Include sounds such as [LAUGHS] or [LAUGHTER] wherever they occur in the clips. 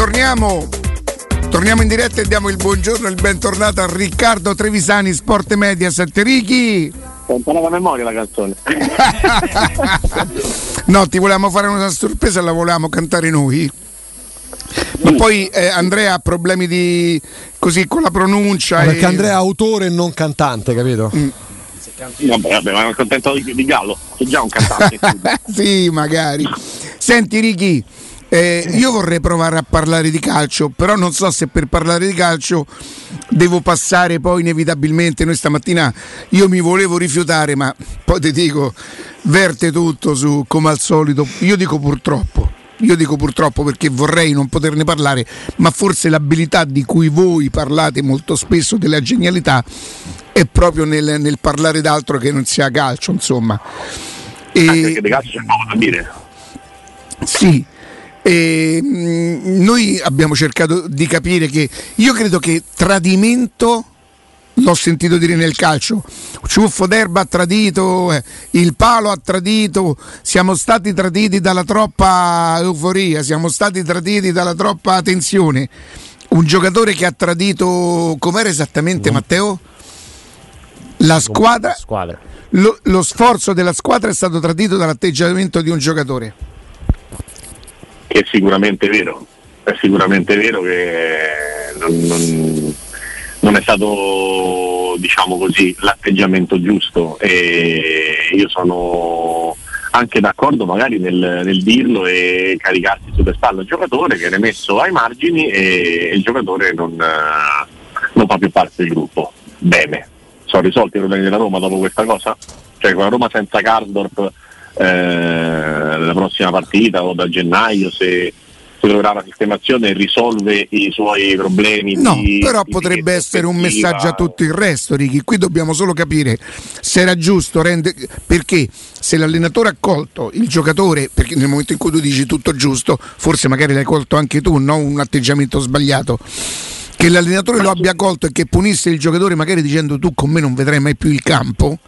torniamo. Torniamo in diretta e diamo il buongiorno e il bentornato a Riccardo Trevisani, Sport Media 7 Richi. Imparava a memoria la canzone. [LAUGHS] no, ti volevamo fare una sorpresa e la volevamo cantare noi. Ma poi eh, Andrea ha problemi di così con la pronuncia. Ma perché e... Andrea è autore e non cantante, capito? Mm. Vabbè, vabbè, ma contento di, di Gallo, c'è già un cantante. [LAUGHS] sì, magari. Senti Ricky, eh, io vorrei provare a parlare di calcio, però non so se per parlare di calcio devo passare poi inevitabilmente. Noi stamattina io mi volevo rifiutare, ma poi ti dico, verte tutto su come al solito. Io dico purtroppo. Io dico purtroppo perché vorrei non poterne parlare, ma forse l'abilità di cui voi parlate molto spesso della genialità è proprio nel, nel parlare d'altro che non sia calcio, insomma. E... Anche che di calcio c'è poco da dire. Sì. E, mh, noi abbiamo cercato di capire che io credo che tradimento l'ho sentito dire nel calcio. Ciuffo d'erba ha tradito, eh, il palo ha tradito, siamo stati traditi dalla troppa euforia, siamo stati traditi dalla troppa tensione. Un giocatore che ha tradito, com'era esattamente Matteo? La squadra, squadra. Lo, lo, sforzo della squadra è stato tradito dall'atteggiamento di un giocatore. Che è sicuramente vero, è sicuramente vero che non, non, non è stato diciamo così l'atteggiamento giusto e io sono anche d'accordo magari nel, nel dirlo e caricarsi sulle spalle il giocatore che è messo ai margini e il giocatore non, non fa più parte del gruppo. Bene, sono risolti i problemi della Roma dopo questa cosa? Cioè con la Roma senza Cardorp eh, la prossima partita o da gennaio se si troverà la sistemazione risolve i suoi problemi. No, di, però di potrebbe essere un messaggio a tutto il resto, Ricky. Qui dobbiamo solo capire se era giusto rende... perché se l'allenatore ha colto il giocatore, perché nel momento in cui tu dici tutto giusto, forse magari l'hai colto anche tu, no? un atteggiamento sbagliato. Che l'allenatore lo abbia colto e che punisse il giocatore magari dicendo tu con me non vedrai mai più il campo,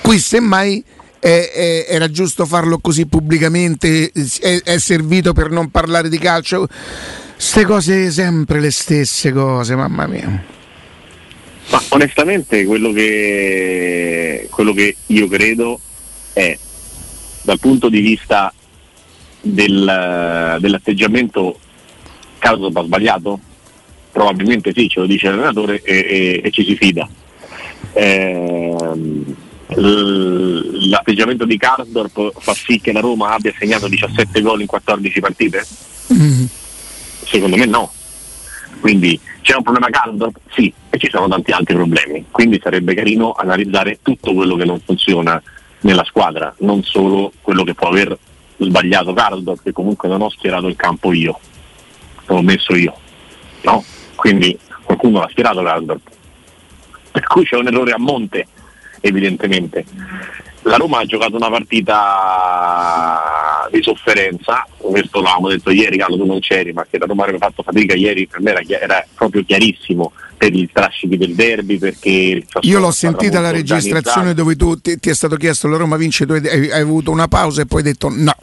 qui semmai è, è, era giusto farlo così pubblicamente, è, è, servito per non parlare di calcio. Queste cose sempre le stesse cose, mamma mia. Ma onestamente quello che, quello che io credo è dal punto di vista del, dell'atteggiamento caso va sbagliato? Probabilmente sì, ce lo dice l'allenatore e, e, e ci si fida. Ehm, l'atteggiamento di Karsdorp fa sì che la Roma abbia segnato 17 gol in 14 partite? Mm. Secondo me no. Quindi c'è un problema Karsdorp? Sì, e ci sono tanti altri problemi. Quindi sarebbe carino analizzare tutto quello che non funziona nella squadra, non solo quello che può aver sbagliato Karsdorp, che comunque non ho schierato in campo io, l'ho messo io. No? Quindi qualcuno l'ha schierato Karsdorp. Per cui c'è un errore a monte evidentemente. La Roma ha giocato una partita di sofferenza, questo l'avevamo detto ieri, Carlo tu non c'eri, ma che la Roma avrebbe fatto fatica ieri per me era, era proprio chiarissimo per i strascichi del derby perché io l'ho sentita la registrazione dove tu ti, ti, è stato chiesto la Roma vince tu hai, hai avuto una pausa e poi hai detto no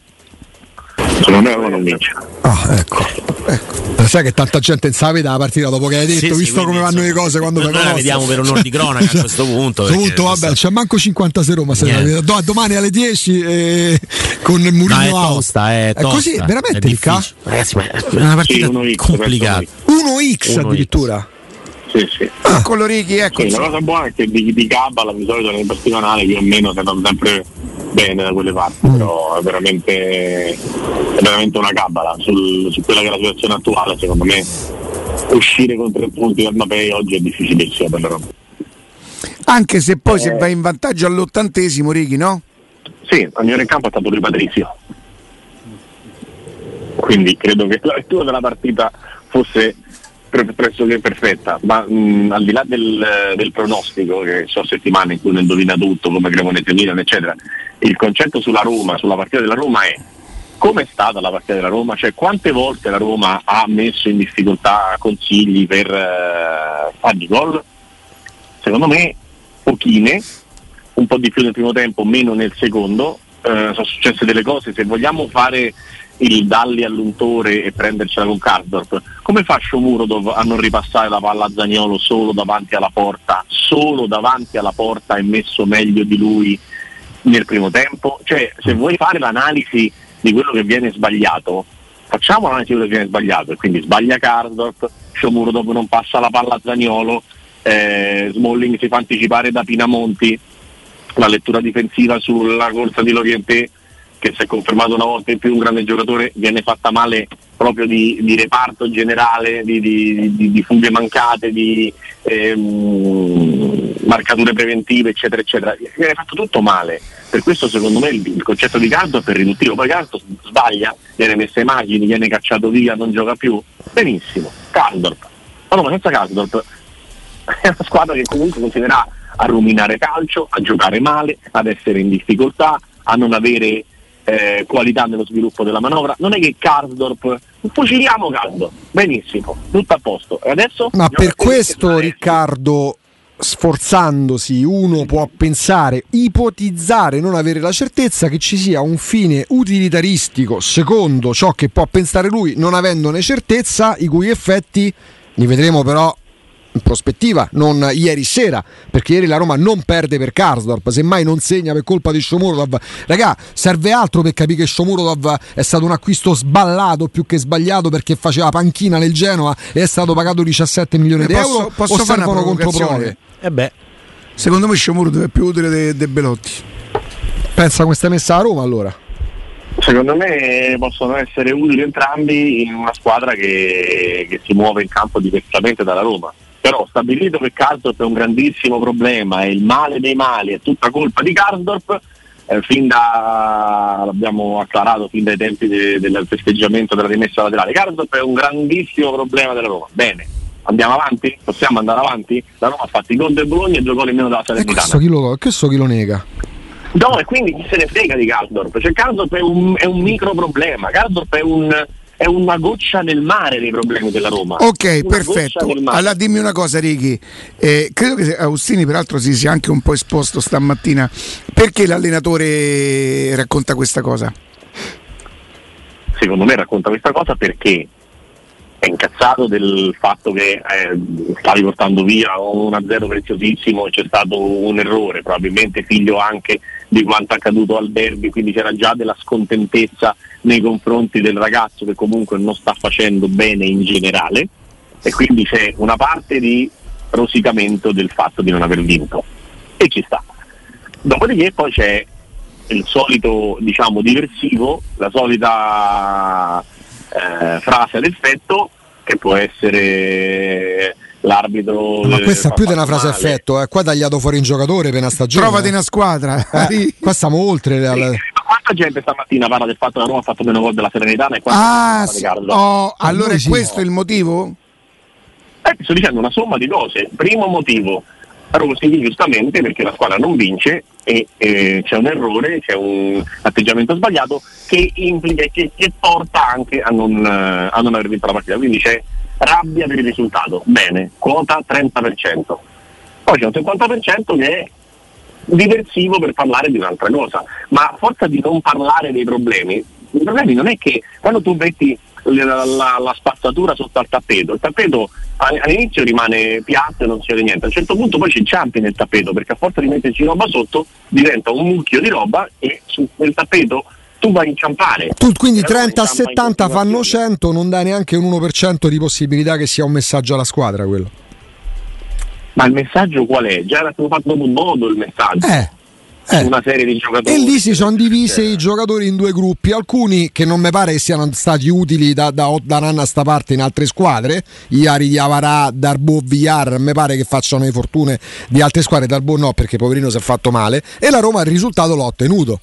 secondo me non vince ah ecco, ecco. sai che tanta gente non sa vede la partita dopo che hai detto sì, visto sì, come vanno le cose quando noi la vediamo per onore di cronaca a [LAUGHS] questo punto a questo punto vabbè c'è manco 50 Roma se Do, domani alle 10 eh, con il Murino no, è tosta, è, tosta, è così veramente il caso ragazzi ma è una partita sì, complicata. 1x addirittura. Sì, sì. Ah, con l'Orichi, ecco. Sì, la cosa buona è che di, di Cabala di solito nel particolare più o meno sempre bene da quelle parti, mm. però è veramente, è veramente una cabala sul, su quella che è la situazione attuale, secondo me uscire con tre punti dal Mapei oggi è difficilissimo per la Roma. Anche se poi eh, se vai in vantaggio all'ottantesimo, Righi, no? Sì, ora in campo è stato lui Patrizio. Quindi credo che la lettura della partita fosse pressoché perfetta, ma mh, al di là del, del, pronostico, che sono settimane in cui non indovina tutto, come Cremonese Milan, eccetera, il concetto sulla Roma, sulla partita della Roma è come è stata la partita della Roma? Cioè quante volte la Roma ha messo in difficoltà consigli per uh, fargli gol? Secondo me pochine, un po' di più nel primo tempo, meno nel secondo. Uh, sono successe delle cose, se vogliamo fare il dalli all'untore e prendercela con Karsdorp, come fa Shomurodov a non ripassare la palla a Zagnolo solo davanti alla porta, solo davanti alla porta e messo meglio di lui nel primo tempo? Cioè, se vuoi fare l'analisi di quello che viene sbagliato, facciamo l'analisi di quello che viene sbagliato, e quindi sbaglia Karsdorp, Shomurodov non passa la palla a Zagnolo, eh, Smalling si fa anticipare da Pinamonti, la lettura difensiva sulla corsa di Lorientè che si è confermato una volta in più un grande giocatore, viene fatta male proprio di, di reparto generale, di, di, di, fughe mancate, di ehm, marcature preventive, eccetera, eccetera. Viene fatto tutto male. Per questo secondo me il, il concetto di Cardo è riduttivo. Poi Cardo sbaglia, viene messo ai margini, viene cacciato via, non gioca più. Benissimo, Caldorp. Ma no, ma senza Caldorp [LAUGHS] è una squadra che comunque continuerà a ruminare calcio, a giocare male, ad essere in difficoltà, a non avere eh, qualità nello sviluppo della manovra. Non è che Karsdorp, fuciliamo Karsdorp, benissimo, tutto a posto. E adesso? Ma per questo Riccardo sforzandosi uno può pensare, ipotizzare, non avere la certezza che ci sia un fine utilitaristico secondo ciò che può pensare lui, non avendone certezza, i cui effetti li vedremo però in prospettiva, non ieri sera, perché ieri la Roma non perde per Karsdorp, semmai non segna per colpa di Shomurodov. Ragà, serve altro per capire che Shomurodov è stato un acquisto sballato più che sbagliato perché faceva panchina nel Genoa e è stato pagato 17 milioni Eh, di posso- euro posso o fare una controprove? E beh, Secondo me Sciomuro è più utile de, de Belotti. Pensa come sta messa a Roma allora. Secondo me possono essere utili entrambi in una squadra che, che si muove in campo diversamente dalla Roma. Però stabilito che Karsdorp è un grandissimo problema e il male dei mali è tutta colpa di Karsdorp, eh, fin da, l'abbiamo acclarato fin dai tempi de- del festeggiamento della rimessa laterale, Karsdorp è un grandissimo problema della Roma. Bene, andiamo avanti? Possiamo andare avanti? La Roma ha fatto i gol del Bologna e due gol in meno della E questo Salernitana. chi lo, questo chi lo nega? No, e quindi chi se ne frega di Karsdorp? Cioè Karsdorp è un, è un micro problema, Karsdorp è, un, è una goccia nel mare dei problemi della Roma. Ok, Una perfetto. Allora dimmi una cosa, Ricky. Eh, credo che Agostini, peraltro, si sia anche un po' esposto stamattina. Perché l'allenatore racconta questa cosa? Secondo me racconta questa cosa perché è incazzato del fatto che eh, stavi portando via un 1-0 preziosissimo e c'è stato un errore, probabilmente figlio anche di quanto accaduto al derby, quindi c'era già della scontentezza nei confronti del ragazzo che comunque non sta facendo bene in generale e quindi c'è una parte di rosicamento del fatto di non aver vinto e ci sta. Dopodiché poi c'è il solito diciamo diversivo, la solita eh, frase ad effetto che può essere l'arbitro. Ma eh, questa è più di una frase male. effetto, eh. qua ha tagliato fuori un giocatore per una stagione. Trovati una squadra. Eh, [LAUGHS] qua stiamo oltre. Sì, al- ma quanta gente stamattina parla del fatto che la Roma ha fatto meno gol della Serenità e Ah, sì. Oh, allora è questo il motivo? Eh, sto dicendo una somma di cose. Primo motivo, Rossi giustamente perché la squadra non vince e eh, c'è un errore, c'è un atteggiamento sbagliato che implica e che, che porta anche a non, eh, a non aver vinto la partita. Quindi c'è rabbia per il risultato. Bene, quota 30%. Poi c'è un 50% che è diversivo per parlare di un'altra cosa, ma a forza di non parlare dei problemi, i problemi non è che quando tu metti la, la- la spazzatura sotto al tappeto, il tappeto all'inizio rimane piatto e non si vede niente, a un certo punto poi ci inciampi nel tappeto perché a forza di metterci roba sotto diventa un mucchio di roba e su quel tappeto tu vai a inciampare. Tu quindi E allora 30 a inciampa in 70 fanno continuazione. 100, non dai neanche un 1% di possibilità che sia un messaggio alla squadra quello. Ma il messaggio qual è? Già era stato fatto dopo un modo il messaggio. Eh. eh. Una serie di giocatori. E lì si sono divisi Eh. i giocatori in due gruppi, alcuni che non mi pare che siano stati utili da, da, da un anno a sta parte in altre squadre, Iari di Avarà, Darbo, Villar, mi pare che facciano le fortune di altre squadre, Darbo no perché poverino si è fatto male, e la Roma il risultato l'ha ottenuto.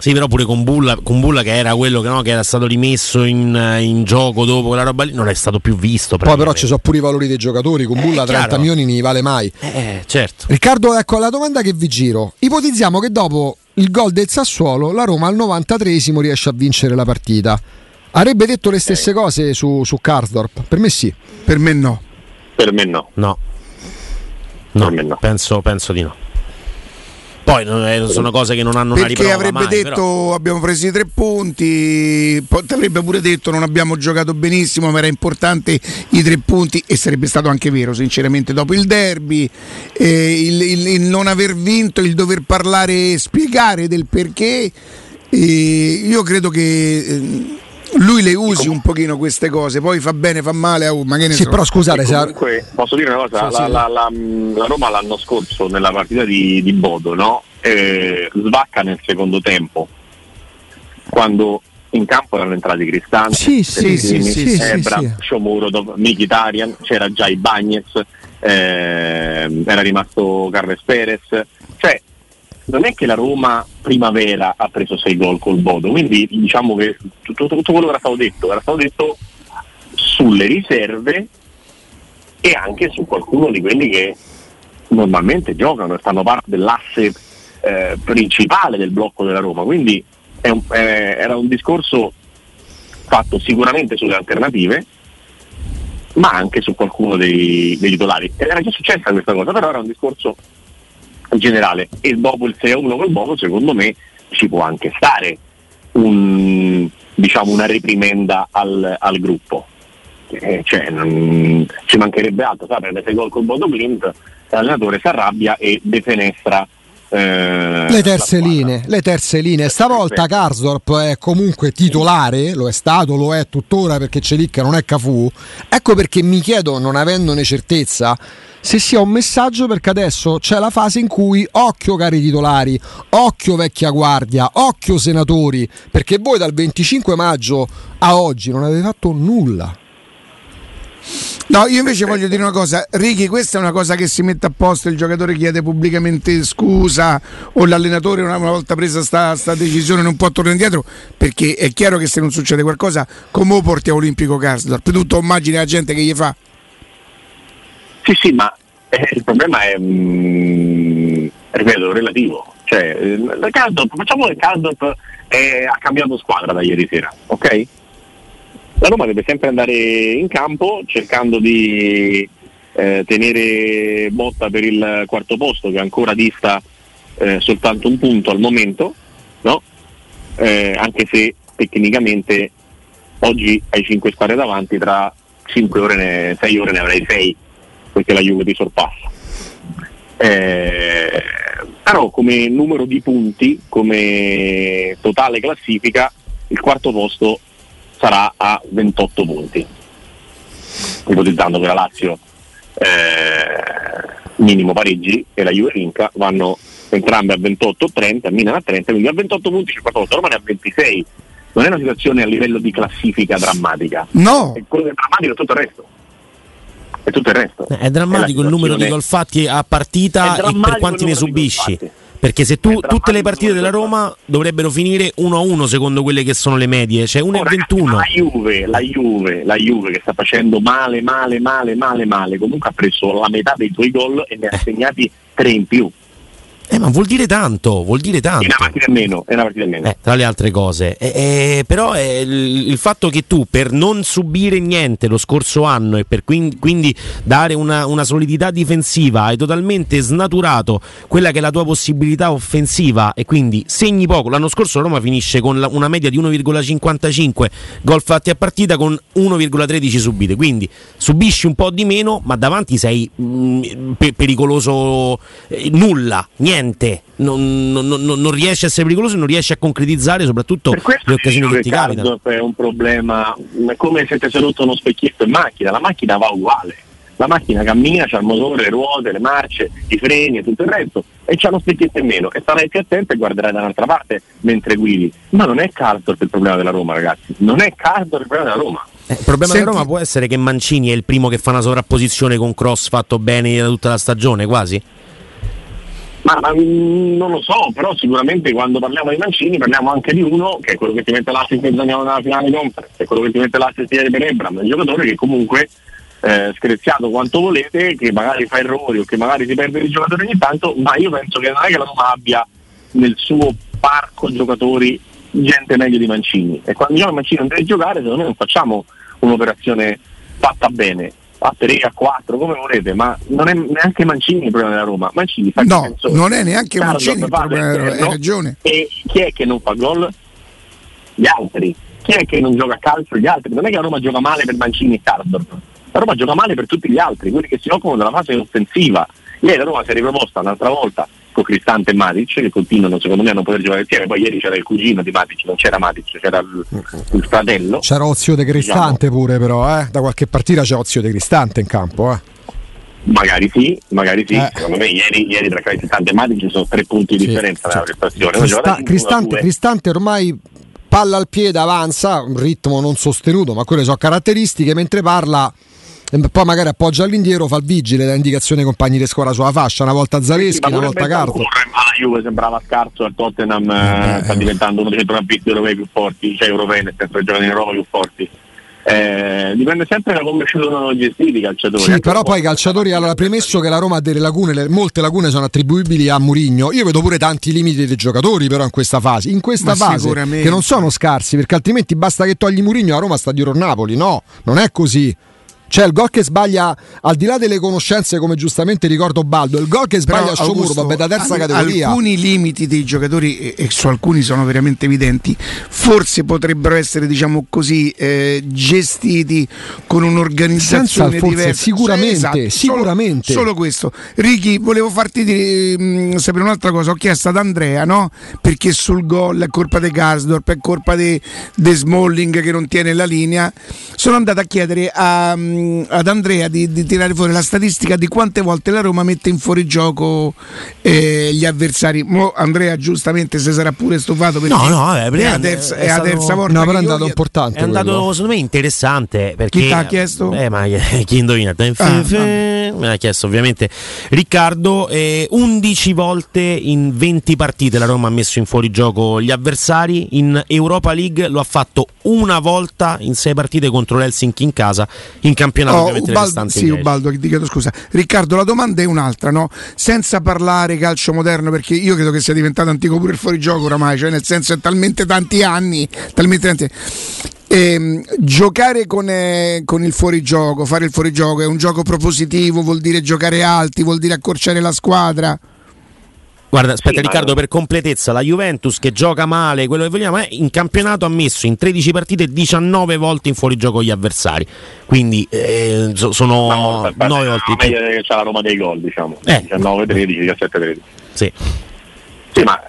Sì, però pure con Bulla, con Bulla che era quello che, no, che era stato rimesso in, in gioco dopo quella roba lì, non è stato più visto. Poi però ci sono pure i valori dei giocatori, con Eh, Bulla 30 chiaro. milioni non vale mai. Eh, certo. Riccardo, ecco la domanda che vi giro. Ipotizziamo che dopo il gol del Sassuolo la Roma al 93esimo riesce a vincere la partita. Avrebbe detto le stesse cose su, su Karsdorp? Per me sì. Per me no. Per me no. No. No, Per me no. Penso, penso di no. Poi sono cose che non hanno una Perché riprova avrebbe mai, detto però. abbiamo preso i tre punti, ti avrebbe pure detto non abbiamo giocato benissimo, ma era importante i tre punti e sarebbe stato anche vero sinceramente dopo il derby, eh, il, il- il non aver vinto, il dover parlare e spiegare del perché. eh, io credo che eh, lui le usi un pochino queste cose, poi fa bene, fa male, oh, ma che ne Sì, so. però scusate, E se comunque, posso dire una cosa, Sì, sì. la, la- la- la Roma l'anno scorso nella partita di, di Bodo no? Eh, svacca nel secondo tempo, quando in campo erano entrati Cristanti, Sì, sì, sì, sì, Ebra, sì. Shomuro, Mkhitaryan, c'era già Ibagnez, ehm, era rimasto Carles Perez, cioè non è che la Roma primavera ha preso 6 gol col Bodo, quindi diciamo che tutto, tutto quello che era stato detto era stato detto sulle riserve e anche su qualcuno di quelli che normalmente giocano e fanno parte dell'asse eh, principale del blocco della Roma. Quindi un- eh, era un discorso fatto sicuramente sulle alternative, ma anche su qualcuno dei, dei titolari. Era già successa questa cosa, però era un discorso generale. E dopo il 6-1 col Bodo, secondo me, ci può anche stare un- diciamo, una reprimenda al, al gruppo. Eh, cioè, non- ci mancherebbe altro, sa, prende 6 gol col Bodo Clint, l'allenatore si arrabbia e defenestra eh, le terze linee, le terze linee. Stavolta Karsdorp è comunque titolare, lo è stato, lo è tuttora perché Celicca non è Cafu. Ecco perché mi chiedo, non avendone certezza, se sia un messaggio perché adesso c'è la fase in cui occhio cari titolari, occhio vecchia guardia, occhio senatori, perché voi dal 25 maggio a oggi non avete fatto nulla. No, io invece voglio dire una cosa, Ricky, questa è una cosa che si mette a posto, il giocatore chiede pubblicamente scusa o l'allenatore una, una volta presa sta, sta decisione non può tornare indietro, perché è chiaro che se non succede qualcosa, come porti a Olimpico Karsdorp? Tu immagini la gente che gli fa? Sì, sì, ma eh, il problema è, mm, ripeto, relativo. Cioè, eh, Caldop, facciamo che Caldop eh, ha cambiato squadra da ieri sera, ok? La Roma deve sempre andare in campo cercando di eh, tenere botta per il quarto posto che ancora dista eh, soltanto un punto al momento, no? Eh, anche se tecnicamente oggi hai 5 squadre davanti, tra 5 ore, ne, 6 ore ne avrai 6 perché la Juve ti sorpassa. Eh, però come numero di punti, come totale classifica, il quarto posto sarà a 28 punti, ipotizzando che la Lazio eh, minimo pareggi e la Juve vinca, vanno entrambe a 28-30, Milan a 30, quindi a 28 punti c'è posto, Roma ne ha 26. Non è una situazione a livello di classifica drammatica, No, è quello che è drammatico è tutto il resto. È tutto il resto. Eh, È drammatico la il numero di gol fatti a È partita e per quanti ne subisci. Perché se tu tutte le partite della Roma dovrebbero finire 1-1 secondo quelle che sono le medie, cioè 1 Oh, ragazzi, 21. ma La Juve, la Juve, la Juve che sta facendo male, male, male, male, male, comunque ha preso la metà dei tuoi gol e ne ha segnati tre in più. Eh, ma vuol dire tanto, vuol dire È una tanto. partita in meno, è una partita in meno. Eh, tra le altre cose, Eh, eh, però è il, il fatto che tu per non subire niente lo scorso anno e per quindi, quindi dare una, una solidità difensiva hai totalmente snaturato quella che è la tua possibilità offensiva e quindi segni poco. L'anno scorso Roma finisce con la- una media di 1,55 gol fatti a partita con 1,13 subite, quindi subisci un po' di meno ma davanti sei mm, pe- pericoloso eh, nulla, niente. Non, non- non- non riesci a essere pericoloso e non riesci a concretizzare soprattutto Per questo le occasioni che ti capitano. È un problema, è come se ti sei rotto uno specchietto in macchina, la macchina va uguale. La macchina cammina, c'ha il motore, le ruote, le marce, i freni e tutto il resto e c'ha uno specchietto in meno e starai più attento e guarderai da un'altra parte mentre guidi. Ma non è Karsdorp il problema della Roma, ragazzi. Non è Karsdorp il problema della Roma. Eh, il problema Senti- della Roma può essere che Mancini è il primo che fa una sovrapposizione con cross fatto bene da tutta la stagione, quasi. Ma, ma, mm, non lo so, però sicuramente quando parliamo di Mancini parliamo anche di uno che è quello che ti mette l'assist in Zagnolo nella finale conference, è quello che ti mette l'assist ieri per Ebram, è un giocatore che comunque eh, screziato quanto volete, che magari fa errori o che magari si perde il giocatore ogni tanto, ma io penso che non è che la Roma abbia nel suo parco giocatori gente meglio di Mancini. E quando diciamo Mancini non deve giocare secondo me non facciamo un'operazione fatta bene a 3, a 4, come volete, ma non è neanche Mancini il problema della Roma. Mancini fa No, non è neanche Mancini il problema della Roma, hai ragione. E chi è che non fa gol? Gli altri. Chi è che non gioca a calcio? Gli altri. Non è che la Roma gioca male per Mancini e Cardorp. La Roma gioca male per tutti gli altri, quelli che si occupano della fase offensiva. Ieri la Roma si è riproposta un'altra volta con Cristante e Matic che continuano secondo me a non poter giocare insieme poi ieri c'era il cugino di Matic non c'era Matic c'era il, il fratello C'era Ozio De Cristante Diciamo. pure però, eh? Da qualche partita c'è Ozio De Cristante in campo, eh? magari sì magari sì Eh. secondo me ieri, ieri tra Cristante e Matic ci sono tre punti di Sì, differenza nella prestazione Crista- Cristante. Cristante ormai palla al piede avanza, un ritmo non sostenuto, ma quelle sono caratteristiche, mentre parla poi magari appoggia all'indietro, fa il vigile, dà indicazione ai compagni di scuola sulla fascia, una volta Sì, Zaleschi, ma una volta Bentancur, Cardo. alla Juve sembrava scarso al Tottenham eh, Eh, sta eh. diventando uno dei centrocampisti europei più forti cioè europei nel senso che giocano in Europa più forti Eh, dipende sempre da come sono gestiti i calciatori Sì, Anche però poi i calciatori allora premesso che la Roma ha delle lacune, le- molte lacune sono attribuibili a Murigno. Io vedo pure tanti limiti dei giocatori però in questa fase, in questa Ma fase che non sono scarsi, perché altrimenti basta che togli Murigno la Roma sta dietro il Napoli. No, non è così. Cioè il gol che sbaglia, al di là delle conoscenze come giustamente ricordo Baldo, il gol che sbaglia a Però, Sciomuro, vabbè da terza al- categoria. Alcuni limiti dei giocatori, e, e su alcuni sono veramente evidenti, forse potrebbero essere, diciamo così, eh, gestiti con un'organizzazione Senza diversa. sicuramente, Sì, esatto, sicuramente. Solo, solo questo. Ricky, volevo farti dire, mh, sapere un'altra cosa. Ho chiesto ad Andrea, no? Perché sul gol è colpa di Garsdorp, è colpa di Smalling che non tiene la linea. Sono andato a chiedere a, mh, ad Andrea di, di tirare fuori la statistica di quante volte la Roma mette in fuorigioco eh, gli avversari. Mo Andrea giustamente si sarà pure stufato perché No, no, vabbè, è, la terza, è è stato- terza volta. No, però è andato importante. È andato quello. secondo me interessante perché Chi t'ha chiesto? Eh, ma chi [LAUGHS] indovina? Ah, me l'ha chiesto ovviamente Riccardo. eh, 11 volte in 20 partite la Roma ha messo in fuorigioco gli avversari. In Europa League lo ha fatto una volta in 6 partite contro l'Helsinki in casa. In campionato, Oh, ovviamente, le Ubaldo, restanti sì. Ubaldo, ti chiedo scusa. Riccardo, la domanda è un'altra, no? Senza parlare calcio moderno, perché io credo che sia diventato antico pure il fuorigioco oramai, cioè nel senso è talmente tanti anni, talmente tanti Ehm, giocare con, eh, con il fuorigioco, fare il fuorigioco è un gioco propositivo, vuol dire giocare alti, vuol dire accorciare la squadra. Guarda, aspetta Sì, ma- Riccardo, per completezza, la Juventus che gioca male, quello che vogliamo, eh, in campionato ha messo in 13 partite 19 volte in fuorigioco gli avversari. Quindi eh, so- sono No, per- per- 9 volte la media che c'ha la Roma dei gol diciamo Eh. 19-13 17-13 Sì. Sì, ma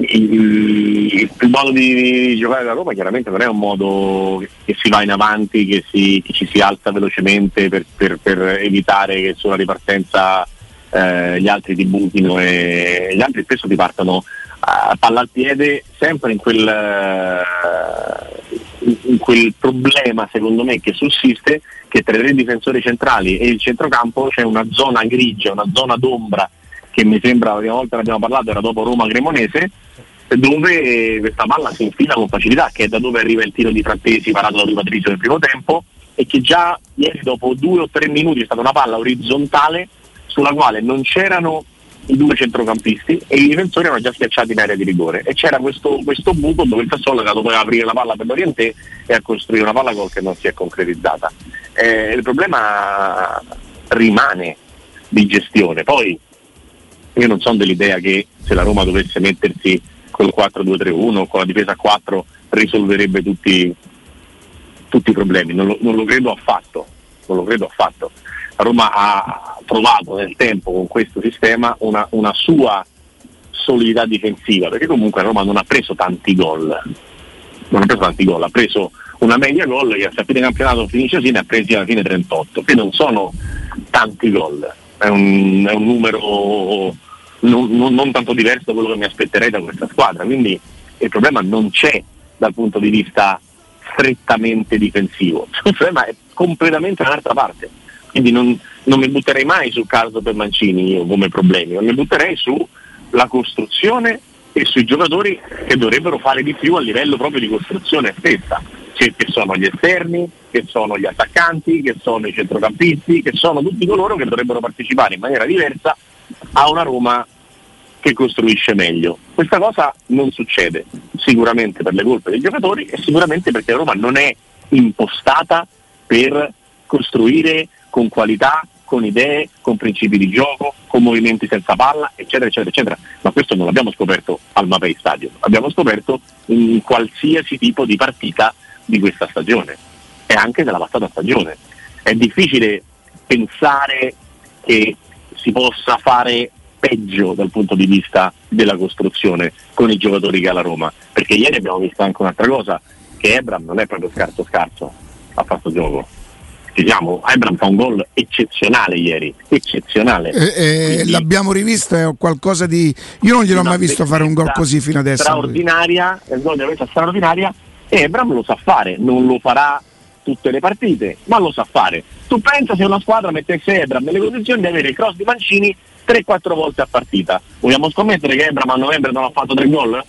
il, il- modo di, di giocare da Roma chiaramente non è un modo che, che si va in avanti, che, si- che ci si alza velocemente per, per- per evitare che sulla ripartenza eh, gli altri ti buchino e gli altri spesso ti partono a palla al piede sempre in quel, eh, in- quel problema secondo me che sussiste che tra i tre difensori centrali e il centrocampo c'è una zona grigia, una zona d'ombra che mi sembra la prima volta che abbiamo parlato era dopo Roma Cremonese dove questa palla si infila con facilità che è da dove arriva il tiro di Frattesi parato da Rui Patrizio nel primo tempo e che già ieri dopo due o tre minuti è stata una palla orizzontale sulla quale non c'erano i due centrocampisti e i difensori erano già schiacciati in area di rigore. E c'era questo, questo buco dove il Sassuolo era dovuto aprire la palla per l'Orientè e a costruire una palla gol che non si è concretizzata. Eh, il problema rimane di gestione. Poi io non sono dell'idea che se la Roma dovesse mettersi col 4-2-3-1 o con la difesa a 4 risolverebbe tutti, tutti i problemi, non lo, non lo credo affatto, non lo credo affatto. Roma ha trovato nel tempo con questo sistema una, una sua solidità difensiva, perché comunque Roma non ha preso tanti gol, non ha preso tanti gol, ha preso una media gol che a fine campionato finisce così, ne ha presi alla fine 38, che non sono tanti gol, è un, è un numero non, non- non tanto diverso da quello che mi aspetterei da questa squadra, quindi il problema non c'è dal punto di vista strettamente difensivo, il problema è completamente un'altra parte, quindi non, non mi butterei mai sul caso per Mancini io come problemi, ma mi butterei sulla costruzione e sui giocatori che dovrebbero fare di più a livello proprio di costruzione stessa, che, che sono gli esterni, che sono gli attaccanti, che sono i centrocampisti, che sono tutti coloro che dovrebbero partecipare in maniera diversa a una Roma che costruisce meglio. Questa cosa non succede, sicuramente per le colpe dei giocatori e sicuramente perché Roma non è impostata per costruire con qualità, con idee, con principi di gioco, con movimenti senza palla, eccetera, eccetera, eccetera. Ma questo non l'abbiamo scoperto al Mapei Stadium, l'abbiamo scoperto in qualsiasi tipo di partita di questa stagione e anche della passata stagione. È difficile pensare che si possa fare peggio dal punto di vista della costruzione con i giocatori che ha la Roma, perché ieri abbiamo visto anche un'altra cosa, che Ebram non è proprio scarso scarso a fatto gioco. Diciamo, Ebram fa un gol eccezionale ieri, eccezionale. Eh, eh, l'abbiamo rivisto, è qualcosa di... Io non gliel'ho mai visto fare un gol così fino adesso. Straordinaria, un gol di straordinaria e Ebram lo sa fare, non lo farà tutte le partite, ma lo sa fare. Tu pensa se una squadra mettesse Ebram nelle condizioni di avere il cross di Mancini 3-4 volte a partita. Vogliamo scommettere che Ebram a novembre non ha fatto tre gol?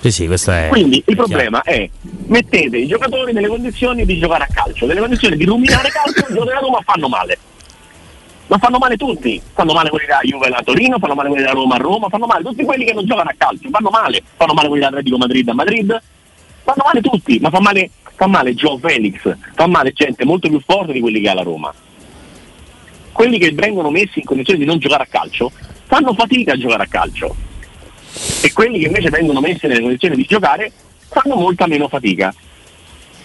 Sì, sì, è Quindi il problema è mettete i giocatori nelle condizioni di giocare a calcio, nelle condizioni di ruminare [LAUGHS] calcio, i giocatori della Roma fanno male. Ma fanno male tutti, fanno male quelli da Juve a Torino, fanno male quelli da Roma a Roma, fanno male tutti quelli che non giocano a calcio, fanno male, fanno male quelli da Atletico Madrid a Madrid, fanno male tutti, ma fa male, fa male Joe Felix, fa male gente molto più forte di quelli che ha la Roma. Quelli che vengono messi in condizioni di non giocare a calcio fanno fatica a giocare a calcio e quelli che invece vengono messi nelle condizioni di giocare fanno molta meno fatica.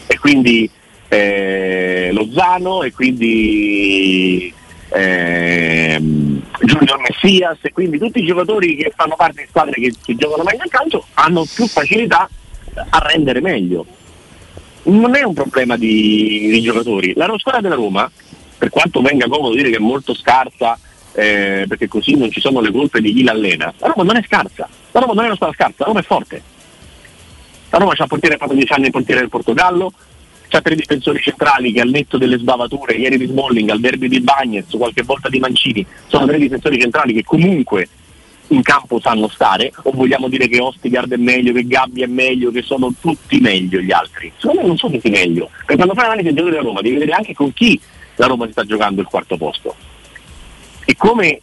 E quindi eh, Lozano e quindi eh, Giulio Messias e quindi tutti i giocatori che fanno parte di squadre che, che giocano meglio a calcio hanno più facilità a rendere meglio. Non è un problema di, di giocatori. La squadra della Roma per quanto venga comodo dire che è molto scarsa eh, perché così non ci sono le colpe di chi l'allena, la Roma non è scarsa, la Roma non è una squadra scarsa, la Roma è forte. La Roma c'ha il portiere, fatto 10 anni il portiere del Portogallo, c'ha tre difensori centrali che al netto delle sbavature, ieri di Smalling, al derby di Bagnez, qualche volta di Mancini, sono tre difensori centrali che comunque in campo sanno stare, o vogliamo dire che Ostigard è meglio, che Gabbi è meglio, che sono tutti meglio gli altri? Secondo me non sono tutti meglio, perché quando fai un'analisi del gioco della Roma devi vedere anche con chi la Roma si sta giocando il quarto posto. E come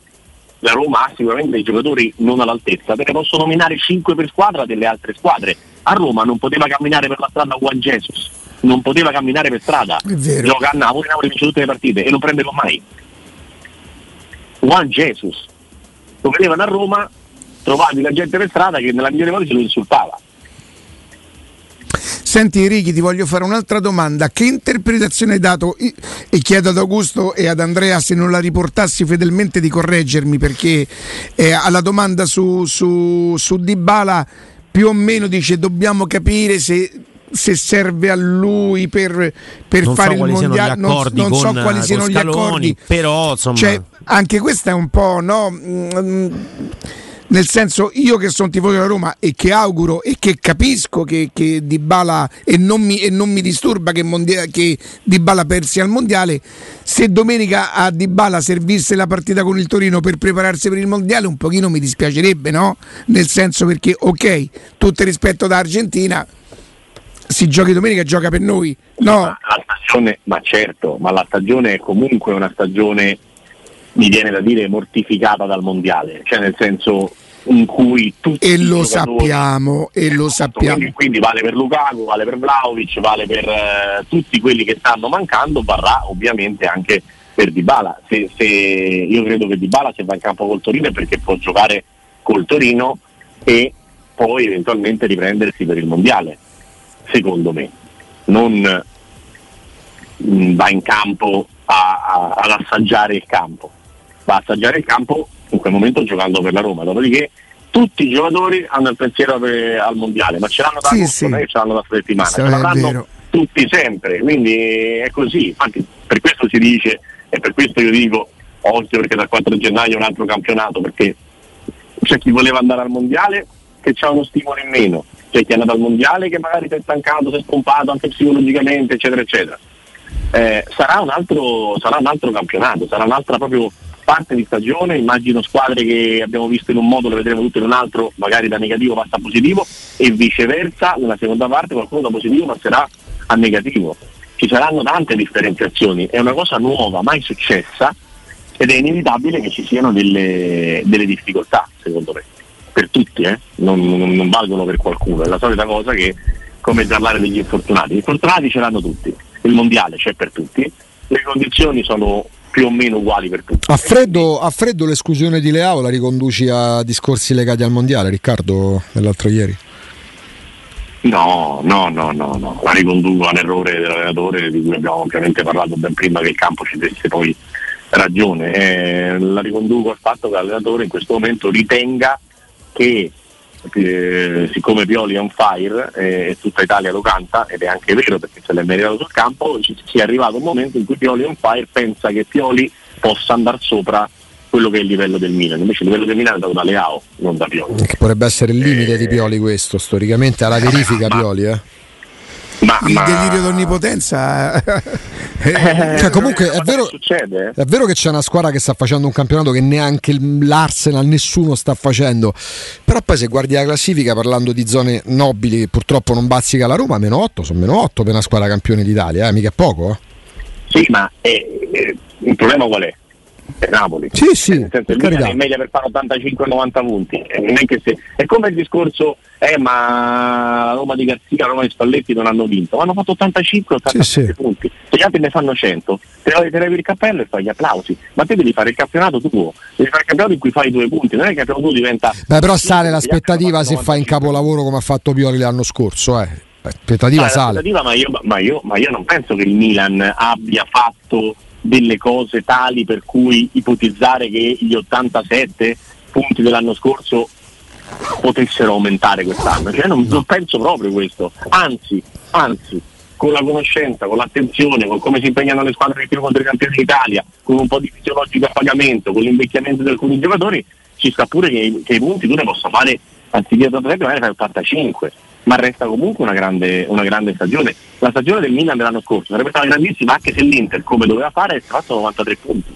la Roma ha sicuramente dei giocatori non all'altezza, perché posso nominare 5 per squadra delle altre squadre. A Roma non poteva camminare per la strada Juan Jesus, non poteva camminare per strada. Gioca a Napoli, Napoli vince tutte le partite e non prende mai. Juan Jesus. Lo vedevano a Roma, trovavi la gente per strada che nella migliore modo se lo insultava. Senti Righi, ti voglio fare un'altra domanda. Che interpretazione hai dato? E chiedo ad Augusto e ad Andrea se non la riportassi fedelmente di correggermi perché eh, alla domanda su, su, su Dybala più o meno dice dobbiamo capire se se serve a lui per, per fare so il mondiale, non, non so quali siano gli accordi, però insomma... cioè, anche questa è un po' no. Mm, nel senso io che sono tifoso della Roma e che auguro e che capisco che, che Dybala e non, mi, e non mi disturba che, mondia, che Dybala persi al mondiale se domenica a Dybala servisse la partita con il Torino per prepararsi per il mondiale un pochino mi dispiacerebbe no? nel senso perché ok tutto rispetto da Argentina si giochi domenica gioca per noi no ma, stagione, ma certo ma la stagione è comunque una stagione mi viene da dire mortificata dal mondiale, cioè nel senso in cui tutti e lo sappiamo e lo sappiamo quindi, quindi, vale per Lukaku, vale per Vlaovic, vale per uh, tutti quelli che stanno mancando, varrà ovviamente anche per Dybala. Se, se io credo che Dybala se va in campo col Torino è perché può giocare col Torino e poi eventualmente riprendersi per il mondiale, secondo me. Non mh, mm, va in campo a, a, ad assaggiare il campo va a assaggiare il campo in quel momento giocando per la Roma. Dopodiché tutti i giocatori hanno il pensiero per, al mondiale, ma ce l'hanno da sì, sì. non è ce l'hanno da settimana, ce l'avranno tutti sempre, quindi è così. Infatti per questo si dice e per questo io dico occhio perché dal 4 gennaio è un altro campionato, perché c'è chi voleva andare al mondiale che ha uno stimolo in meno, c'è chi è andato al mondiale che magari si è stancato, si è spompato anche psicologicamente, eccetera, eccetera. Eh, sarà, un altro, sarà un altro campionato, sarà un'altra proprio parte di stagione, immagino squadre che abbiamo visto in un modo le vedremo tutte in un altro, magari da negativo passa a positivo e viceversa, nella seconda parte qualcuno da positivo passerà a negativo. Ci saranno tante differenziazioni, è una cosa nuova, mai successa ed è inevitabile che ci siano delle, delle difficoltà, secondo me, per tutti, eh? non, non, non valgono per qualcuno, è la solita cosa che come parlare degli infortunati, gli infortunati ce l'hanno tutti, il mondiale c'è per tutti, le condizioni sono più o meno uguali per tutti. A freddo, a freddo l'esclusione di Leao la riconduci a discorsi legati al mondiale, Riccardo, dell'altro ieri? No, no, no, no, no. la riconduco all'errore dell'allenatore di cui abbiamo ovviamente parlato ben prima che il campo ci desse poi ragione. Eh, la riconduco al fatto che l'allenatore in questo momento ritenga che eh, siccome Pioli è on fire e eh, tutta Italia lo canta ed è anche vero perché se l'è meritato sul campo, ci sia arrivato un momento in cui Pioli è on fire pensa che Pioli possa andare sopra quello che è il livello del Milan. Invece il livello del Milan è dato da Leao, non da Pioli. Che potrebbe essere il limite eh, di Pioli questo, storicamente alla verifica ma, Pioli, eh. Ma, il ma... delirio d'onnipotenza eh, [LAUGHS] cioè, comunque è vero, è vero, che c'è una squadra che sta facendo un campionato che neanche l'Arsenal nessuno sta facendo però poi se guardi la classifica parlando di zone nobili che purtroppo non bazzica la Roma meno 8 sono meno 8 per una squadra campione d'Italia eh, mica poco eh. sì ma eh, eh il problema qual è? È Napoli. Sì, sì, nel senso, il Milan è meglio per fare 85-90 punti. Se, è come il discorso, eh, ma la Roma di Garzia, la Roma di Spalletti non hanno vinto, ma hanno fatto 85-87 sì, sì. punti. Se gli altri ne fanno 100, te ne levi il cappello e fai gli applausi. Ma te devi fare il campionato tuo, devi fare il campionato in cui fai due punti, non è che il campionato tuo diventa. Beh, però sale l'aspettativa se fai in capolavoro come ha fatto Pioli l'anno scorso, eh. L'aspettativa sale. L'aspettativa, ma, io, ma, io, ma io non penso che il Milan abbia fatto delle cose tali per cui ipotizzare che gli 87 punti dell'anno scorso potessero aumentare quest'anno. Cioè, non, non penso proprio questo. Anzi, anzi, con la conoscenza, con l'attenzione, con come si impegnano le squadre di più contro i campioni d'Italia, con un po' di fisiologico a pagamento, con l'invecchiamento di alcuni giocatori, ci sta pure che, che i punti tu ne possa fare anziché 87 magari fai 85 ma resta comunque una grande, una grande, stagione. La stagione del Milan dell'anno scorso sarebbe stata grandissima anche se l'Inter, come doveva fare, avesse fatto 93 punti.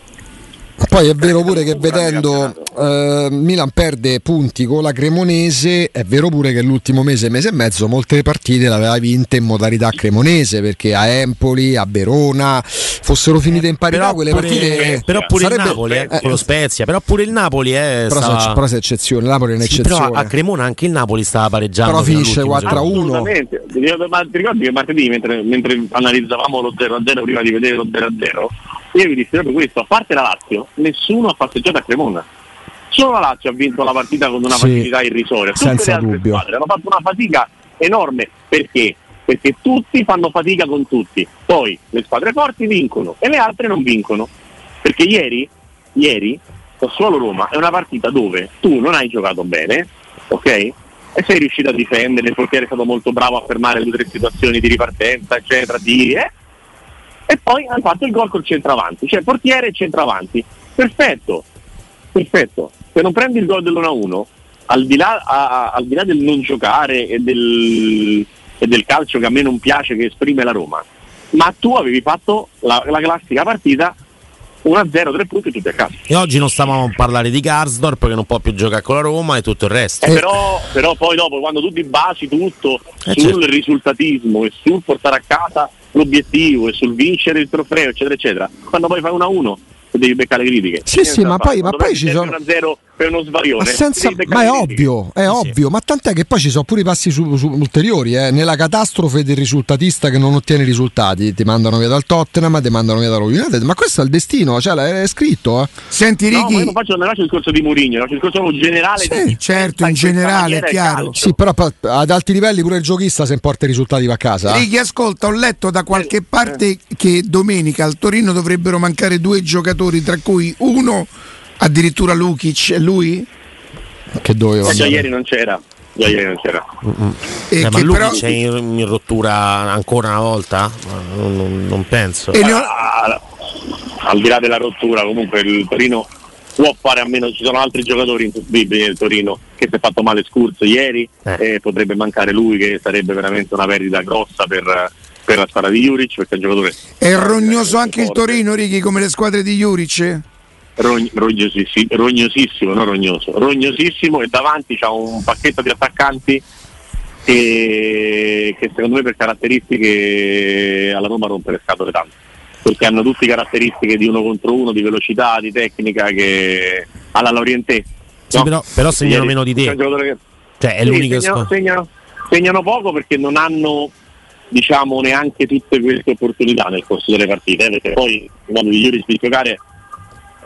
Poi è vero pure che vedendo eh, Milan perde punti con la Cremonese, è vero pure che l'ultimo mese, mese e mezzo, molte partite le aveva vinte in modalità cremonese perché a Empoli, a Verona fossero finite in parità quelle pure, partite. Però pure sarebbe, il Napoli, eh, con lo Spezia, però pure il Napoli è. Però, stava... se, però se eccezione, Napoli è un'eccezione. Sì, però a Cremona anche il Napoli stava pareggiando. Però finisce 4-1. Ma ti ricordi che martedì mentre, mentre analizzavamo lo 0-0 prima di vedere lo 0-0? Io vi dissi proprio questo, a parte la Lazio, nessuno ha passeggiato a Cremona. Solo la Lazio ha vinto la partita con una sì, facilità irrisoria. Tutte senza le altre dubbio. squadre hanno fatto una fatica enorme. Perché? Perché tutti fanno fatica con tutti. Poi le squadre forti vincono e le altre non vincono. Perché ieri, ieri, solo Roma è una partita dove tu non hai giocato bene, ok? E sei riuscito a difendere, il portiere è stato molto bravo a fermare le tre situazioni di ripartenza, eccetera, tiri, eh? E poi hanno fatto il gol col centravanti, cioè portiere e centravanti. Perfetto, perfetto. Se non prendi il gol dell'1-1, al di là, a, al di là del non giocare e del, e del, calcio che a me non piace, che esprime la Roma, ma tu avevi fatto la, la classica partita 1-0, 3 punti tutti a casa. E oggi non stavamo a parlare di Garsdorp che non può più giocare con la Roma e tutto il resto. Eh, però, però, poi dopo, quando tu ti basi tutto eh, sul certo. risultatismo e sul portare a casa l'obiettivo e sul vincere il trofeo, eccetera, eccetera, quando poi fai 1-1 devi beccare le critiche. Sì, sì, ma poi, ma poi ci sono. 1-0 per uno svarione. Ma, senza... ma è ovvio, è sì, ovvio, ma tant'è che poi ci sono pure i passi su, su, ulteriori. Eh. Nella catastrofe del risultatista che non ottiene risultati, ti mandano via dal Tottenham, ti mandano via dalla United. Ma questo è il destino, cioè è scritto. Eh. Senti, Righi. No, non faccio, non faccio il discorso di Mourinho, faccio il discorso generale. Sì, di... certo, in generale, è chiaro. Sì, però ad alti livelli pure il giochista se importa i risultati va a casa. Righi, ascolta, ho letto da qualche parte che domenica al Torino dovrebbero mancare due giocatori, tra cui uno addirittura Lukic, è lui? che doveva. Eh, già ieri non c'era. Già ieri non c'era. Eh, ma lui però... c'è in, in, rottura ancora una volta? Non, non, non penso. E ho... ah, al di là della rottura, comunque il Torino può fare a meno, ci sono altri giocatori insostituibili nel Torino che si è fatto male Scurso ieri eh. e potrebbe mancare lui che sarebbe veramente una perdita grossa per, per la squadra di Juric perché è un giocatore è rognoso anche il Torino Righi come le squadre di Juric Rogn- rognosissimo, rognosissimo, non rognoso, rognosissimo e davanti c'ha un pacchetto di attaccanti che, che secondo me per caratteristiche alla Roma rompe le scatole tanto perché hanno tutte caratteristiche di uno contro uno, di velocità, di tecnica che alla Lorientè. Sì, però, però, segnano meno di te. Che... Cioè, è sì, l'unica segnano, segnano, segnano, poco perché non hanno diciamo neanche tutte queste opportunità nel corso delle partite, eh, perché poi il modo migliore di giocare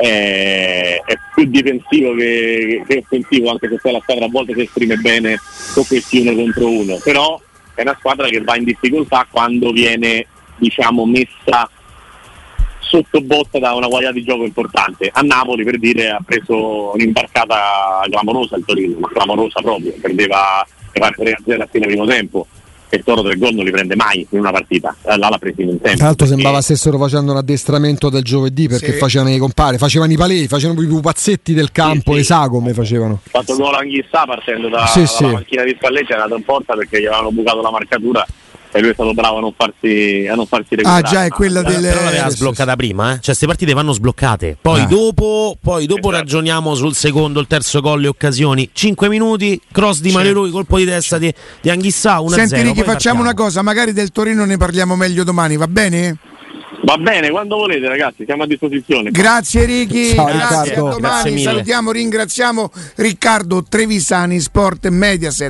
è, è, più difensivo che, che, offensivo, anche se poi la squadra a volte si esprime bene con questi uno contro uno, però è una squadra che va in difficoltà quando viene diciamo, messa sotto botta da una qualità di gioco importante. A Napoli per dire ha preso un'imbarcata clamorosa il Torino, ma clamorosa proprio, perdeva le parte 3-0 a fine primo tempo e Toro del gol non li prende mai in una partita, là l'ha preso in un tempo. Tra l'altro sembrava stessero facendo un addestramento del giovedì perché sì. facevano i compari, facevano i palei, facevano i pupazzetti del campo, sì, le sagome facevano. Ha fatto gol Anghissà partendo da, sì, dalla macchina di Spalletti, è andato in porta perché gli avevano bucato la marcatura e lui è stato bravo a non farsi, a non farsi recuperare. Ah già, è quella delle... Però l'aveva sbloccata prima, eh? cioè queste partite vanno sbloccate. Poi ah. dopo, poi dopo esatto. ragioniamo sul secondo, il terzo gol, le occasioni. 5 minuti, cross di Mario Rui, colpo di testa di, di Anghissà, 1-0. Senti Ricky, facciamo una cosa, magari del Torino ne parliamo meglio domani, va bene? Va bene, quando volete ragazzi, siamo a disposizione. Grazie Ricky, Ciao, grazie, a domani, Grazie salutiamo, ringraziamo Riccardo Trevisani, Sport Mediaset.